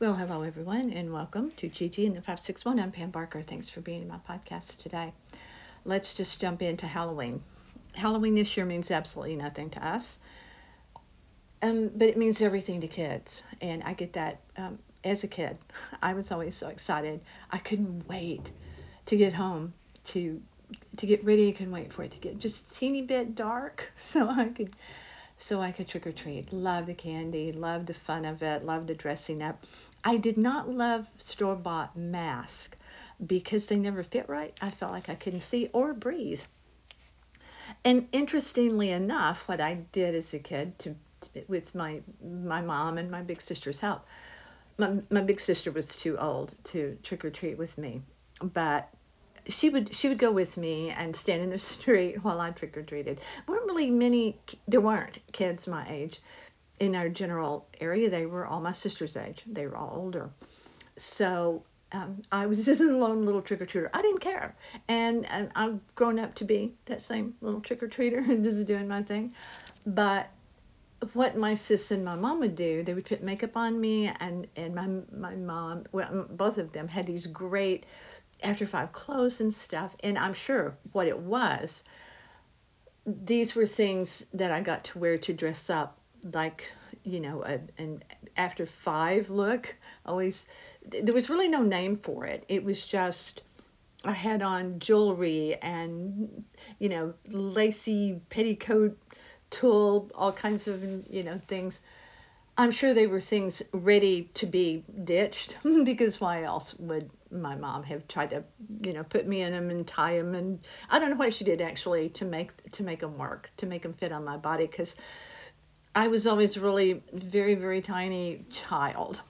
Well, hello everyone, and welcome to Gigi and the 561. I'm Pam Barker. Thanks for being in my podcast today. Let's just jump into Halloween. Halloween this year means absolutely nothing to us, um, but it means everything to kids, and I get that um, as a kid. I was always so excited. I couldn't wait to get home to to get ready. I couldn't wait for it to get just a teeny bit dark so I could so I could trick or treat. Love the candy, love the fun of it, love the dressing up. I did not love store bought masks because they never fit right. I felt like I couldn't see or breathe. And interestingly enough, what I did as a kid to, to with my my mom and my big sister's help, my my big sister was too old to trick or treat with me, but she would she would go with me and stand in the street while I trick or treated. weren't really many. There weren't kids my age in our general area. They were all my sister's age. They were all older. So um, I was just a lone little trick or treater. I didn't care, and, and I've grown up to be that same little trick or treater and just doing my thing. But what my sis and my mom would do, they would put makeup on me, and and my my mom, well, both of them had these great after five clothes and stuff. And I'm sure what it was, these were things that I got to wear to dress up, like, you know, a, an after five look. Always, there was really no name for it. It was just, I had on jewelry and, you know, lacy petticoat tulle, all kinds of, you know, things. I'm sure they were things ready to be ditched because why else would my mom have tried to, you know, put me in them and tie them and I don't know what she did actually to make to make them work, to make them fit on my body because I was always really very very tiny child.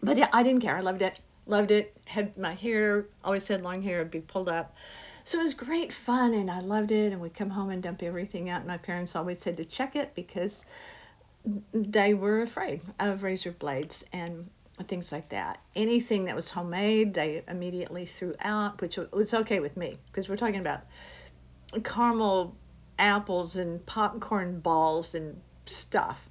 But yeah, I didn't care. I loved it. Loved it. Had my hair always had long hair, it'd be pulled up. So it was great fun and I loved it and we'd come home and dump everything out and my parents always had to check it because they were afraid of razor blades and things like that. Anything that was homemade, they immediately threw out, which was okay with me because we're talking about caramel apples and popcorn balls and stuff.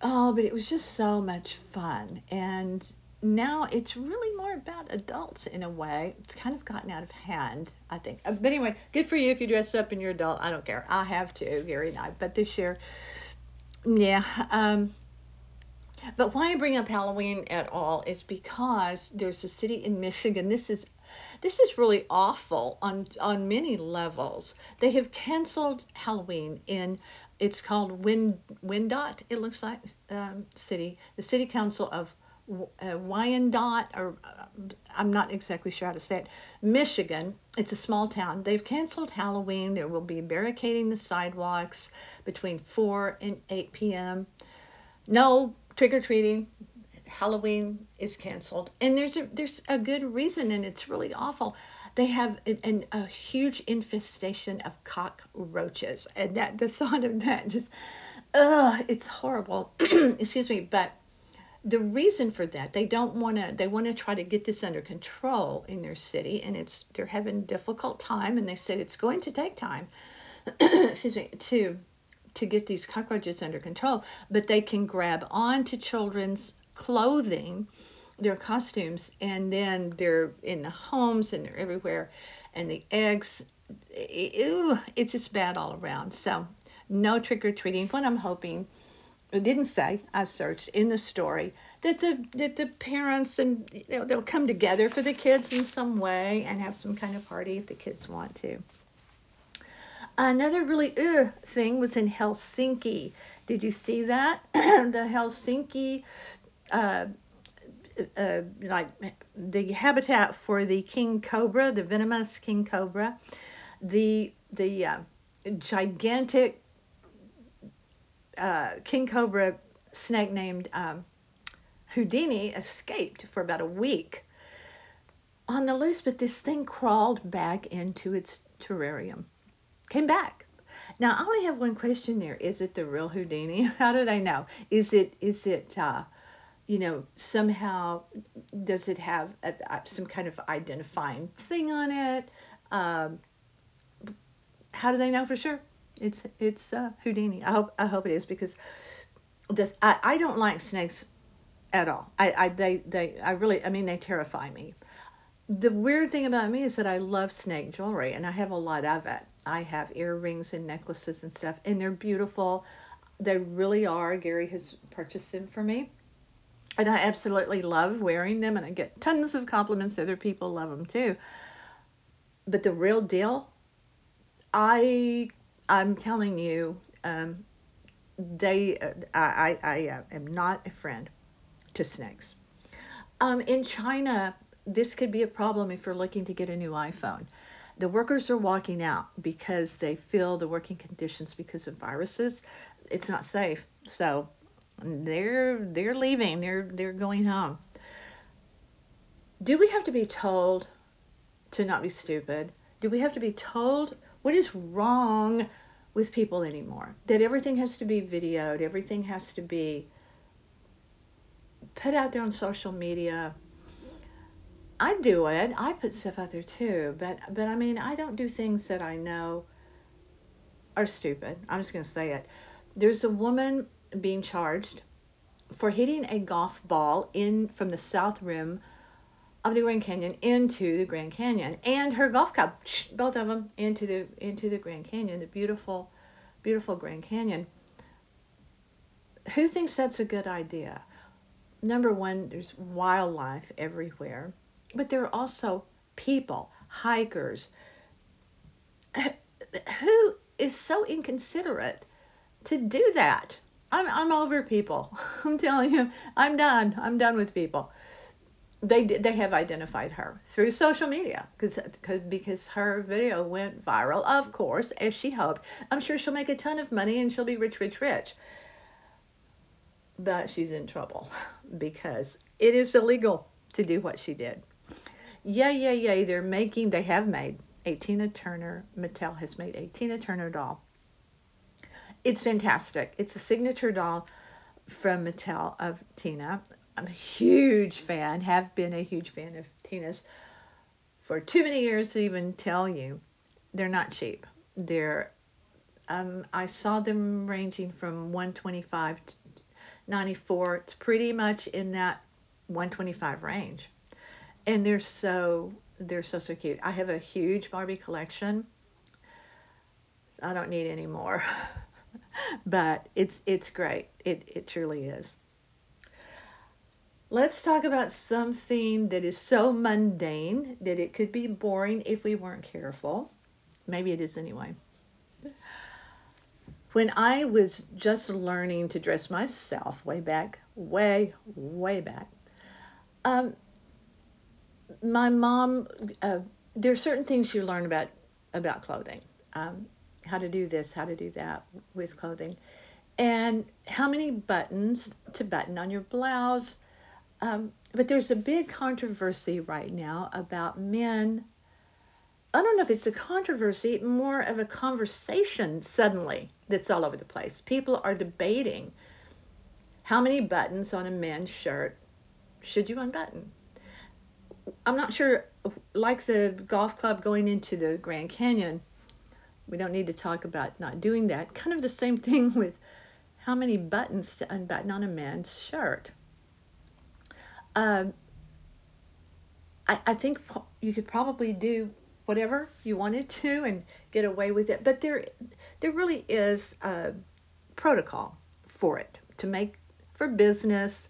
Oh, but it was just so much fun. And now it's really more about adults in a way. It's kind of gotten out of hand, I think. Uh, but anyway, good for you if you dress up and you're adult. I don't care. I have to, Gary and I. But this year, yeah. Um, but why I bring up Halloween at all is because there's a city in Michigan. This is this is really awful on on many levels. They have canceled Halloween in it's called Wind Windot. It looks like um, city the city council of uh, Wyandotte, or uh, I'm not exactly sure how to say it, Michigan. It's a small town. They've canceled Halloween. There will be barricading the sidewalks between 4 and 8 p.m. No trick or treating. Halloween is canceled, and there's a there's a good reason, and it's really awful. They have an, an, a huge infestation of cockroaches, and that the thought of that just, ugh, it's horrible. Excuse me, but the reason for that they don't want to they want to try to get this under control in their city and it's they're having a difficult time and they said it's going to take time excuse me to to get these cockroaches under control. But they can grab onto children's clothing their costumes and then they're in the homes and they're everywhere and the eggs ew, it's just bad all around. So no trick or treating. What i'm hoping it didn't say I searched in the story that the that the parents and you know they'll come together for the kids in some way and have some kind of party if the kids want to. Another really ugh thing was in Helsinki. Did you see that? the Helsinki uh, uh, like the habitat for the king cobra, the venomous king cobra, the the uh, gigantic uh, king cobra snake named um, Houdini escaped for about a week on the loose, but this thing crawled back into its terrarium, came back. Now I only have one question there: Is it the real Houdini? How do they know? Is it is it uh, you know somehow does it have a, a, some kind of identifying thing on it? Um, how do they know for sure? It's it's uh, Houdini. I hope I hope it is because the I, I don't like snakes at all. I, I they they I really I mean they terrify me. The weird thing about me is that I love snake jewelry and I have a lot of it. I have earrings and necklaces and stuff and they're beautiful. They really are. Gary has purchased them for me. And I absolutely love wearing them and I get tons of compliments. Other people love them too. But the real deal, I I'm telling you, um, they I I, I uh, am not a friend to snakes. Um, in China, this could be a problem if you're looking to get a new iPhone. The workers are walking out because they feel the working conditions because of viruses. It's not safe. So they're they're leaving. They're they're going home. Do we have to be told to not be stupid? Do we have to be told what is wrong with people anymore? That everything has to be videoed, everything has to be put out there on social media. I do it. I put stuff out there too, but but I mean, I don't do things that I know are stupid. I'm just going to say it. There's a woman being charged for hitting a golf ball in from the south rim of the Grand Canyon into the Grand Canyon, and her golf cup, both of them into the into the Grand Canyon, the beautiful, beautiful Grand Canyon. Who thinks that's a good idea? number one, there's wildlife everywhere, but there are also people, hikers, who is so inconsiderate to do that. I'm, I'm over people. I'm telling you, I'm done. I'm done with people. They they have identified her through social media because because her video went viral, of course, as she hoped. I'm sure she'll make a ton of money and she'll be rich, rich, rich but she's in trouble because it is illegal to do what she did. Yeah, yeah, yeah. They're making, they have made a Tina Turner, Mattel has made a Tina Turner doll. It's fantastic. It's a signature doll from Mattel of Tina. I'm a huge fan, have been a huge fan of Tina's for too many years to even tell you. They're not cheap. They're um, I saw them ranging from 125 to 94. It's pretty much in that 125 range. And they're so they're so so cute. I have a huge Barbie collection. I don't need any more. but it's it's great. It it truly is. Let's talk about something that is so mundane that it could be boring if we weren't careful. Maybe it is anyway when I was just learning to dress myself way back, way, way back, um, my mom, uh, there are certain things you learn about about clothing, um, how to do this, how to do that with clothing, and how many buttons to button on your blouse. Um, but there's a big controversy right now about men I don't know if it's a controversy, more of a conversation suddenly that's all over the place. People are debating how many buttons on a man's shirt should you unbutton. I'm not sure, like the golf club going into the Grand Canyon, we don't need to talk about not doing that. Kind of the same thing with how many buttons to unbutton on a man's shirt. Uh, I, I think you could probably do whatever you wanted to and get away with it. But there, there really is a protocol for it to make for business.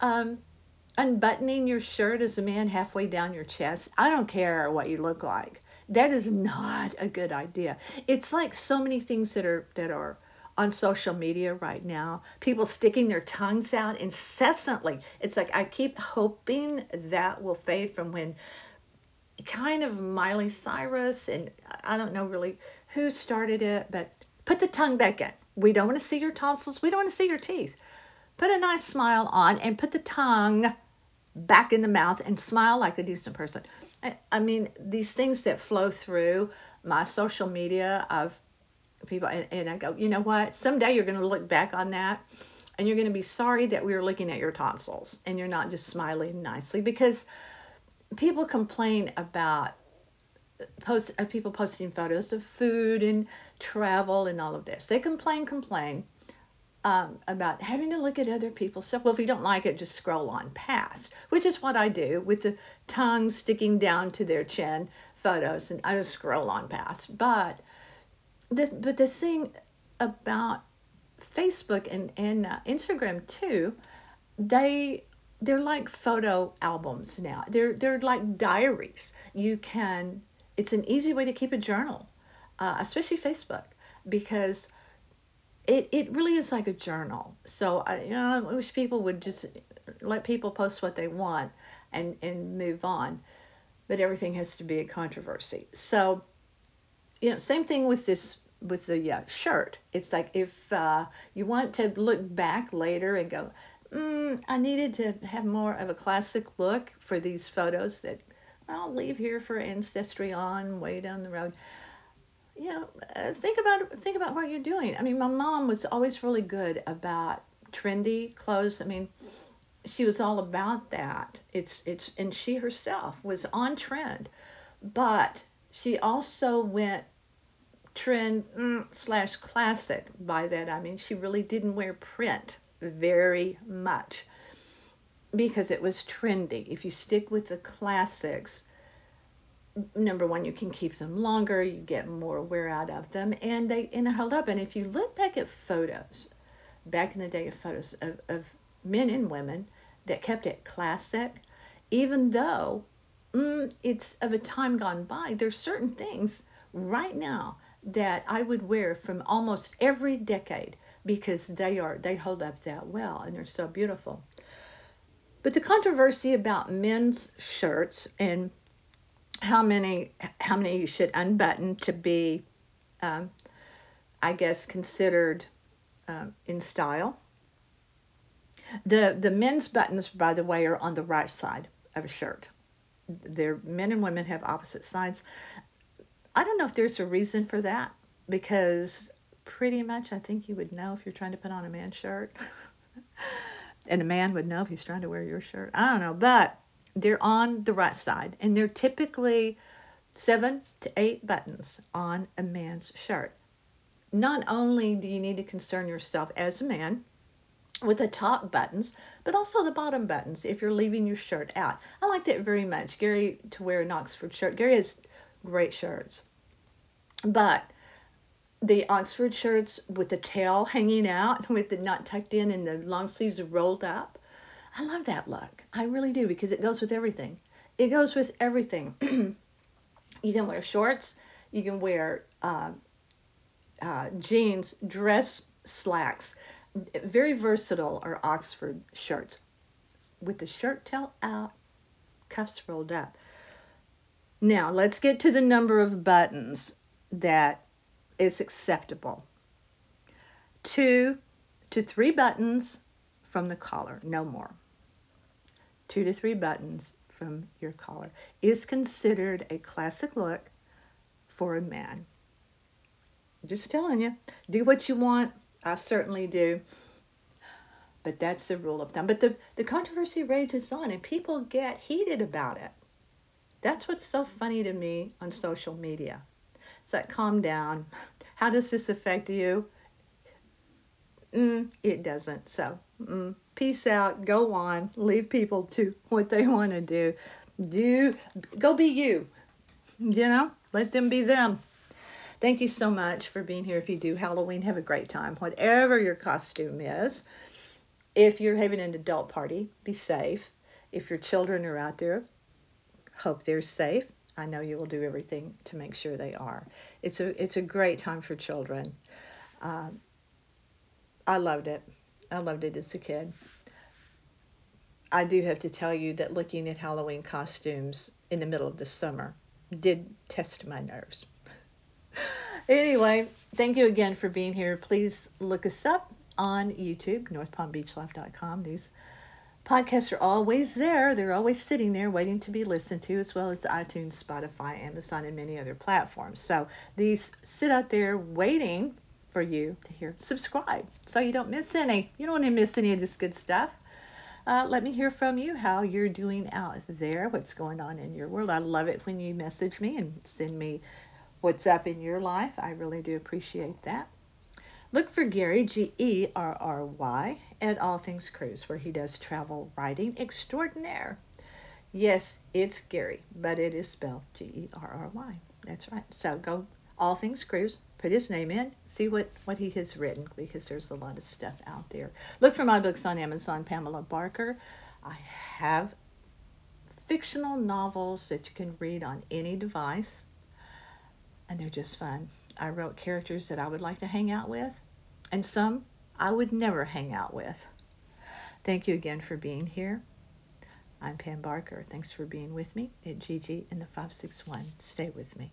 Um, unbuttoning your shirt as a man halfway down your chest. I don't care what you look like. That is not a good idea. It's like so many things that are that are on social media right now. People sticking their tongues out incessantly. It's like I keep hoping that will fade from when kind of Miley Cyrus, and I don't know really who started it, but put the tongue back in. We don't want to see your tonsils. We don't want to see your teeth. Put a nice smile on and put the tongue back in the mouth and smile like a decent person. I, I mean, these things that flow through my social media of people, and, and I go, you know what? Someday you're going to look back on that and you're going to be sorry that we were looking at your tonsils and you're not just smiling nicely because people complain about post uh, people posting photos of food and travel and all of this. They complain, complain. um, about having to look at other people's stuff. Well, if you don't like it, just scroll on past, which is what I do with the tongue sticking down to their chin photos, and I just scroll on past. But but the thing about Facebook and and uh, Instagram too, they they're like photo albums now. They're they're like diaries. You can it's an easy way to keep a journal, uh, especially Facebook, because it, it really is like a journal. So I, you know, I wish people would just let people post what they want and and move on. But everything has to be a controversy. So, you know, same thing with this with the uh, shirt. It's like if uh, you want to look back later and go, mm, I needed to have more of a classic look for these photos that I'll leave here for ancestry on way down the road you know, uh, think about think about what you're doing. I mean, my mom was always really good about trendy clothes. I mean, she was all about that. It's it's and she herself was on trend, but she also went trend mm, slash classic. By that I mean she really didn't wear print very much because it was trendy. If you stick with the classics, number one, you can keep them longer, you get more wear out of them, and they and they hold up. And if you look back at photos, back in the day of photos of, of men and women that kept it classic, even though mm, it's of a time gone by, there's certain things right now that I would wear from almost every decade because they are they hold up that well and they're so beautiful. But the controversy about men's shirts and how many how many you should unbutton to be, um, I guess, considered um, in style. The the men's buttons, by the way, are on the right side of a shirt. Their men and women have opposite sides. I don't know if there's a reason for that because pretty much I think you would know if you're trying to put on a man's shirt. and a man would know if he's trying to wear your shirt. I don't know, but they're on the right side, and they're typically seven to eight buttons on a man's shirt. Not only do you need to concern yourself as a man with the top buttons, but also the bottom buttons if you're leaving your shirt out. I like that very much. Gary to wear an Oxford shirt. Gary has great shirts. But the Oxford shirts with the tail hanging out, with the not tucked in and the long sleeves rolled up, I love that look. I really do because it goes with everything. It goes with everything. you can wear shorts. You can wear uh, uh, jeans, dress slacks. Very versatile are Oxford shirts with the shirt tail out, cuffs rolled up. Now let's get to the number of buttons that is acceptable. Two to three buttons from the collar, no more two to three buttons from your collar is considered a classic look for a man. Just telling you, do what you want. I certainly do. But that's the rule of thumb. But the, the controversy rages on and people get heated about it. That's what's so funny to me on social media. It's like, calm down. How does this affect you? Mm, it doesn't. So, mm, peace out. Go on. Leave people to what they want to do. Do go be you. You know, let them be them. Thank you so much for being here. If you do Halloween, have a great time. Whatever your costume is. If you're having an adult party, be safe. If your children are out there, hope they're safe. I know you will do everything to make sure they are. It's a it's a great time for children. Um, I loved it. I loved it as a kid. I do have to tell you that looking at Halloween costumes in the middle of the summer did test my nerves. anyway, thank you again for being here. Please look us up on YouTube, northpalmbeachlife.com. These podcasts are always there. They're always sitting there waiting to be listened to, as well as iTunes, Spotify, Amazon, and many other platforms. So these sit out there waiting for you to hear. Subscribe so you don't miss any. You don't want to miss any of this good stuff. Uh, let me hear from you how you're doing out there, what's going on in your world. I love it when you message me and send me what's up in your life. I really do appreciate that. Look for Gary, G E R R Y, at All Things Cruise, where he does travel writing extraordinaire. Yes, it's Gary, but it is spelled G E R R Y. That's right. So go All Things Cruise, put his name in, see what, what he has written, because there's a lot of stuff out there. Look for my books on Amazon, Pamela Barker. I have fictional novels that you can read on any device, and they're just fun. I wrote characters that I would like to hang out with, and some I would never hang out with. Thank you again for being here. I'm Pam Barker. Thanks for being with me at GG in the 561. Stay with me.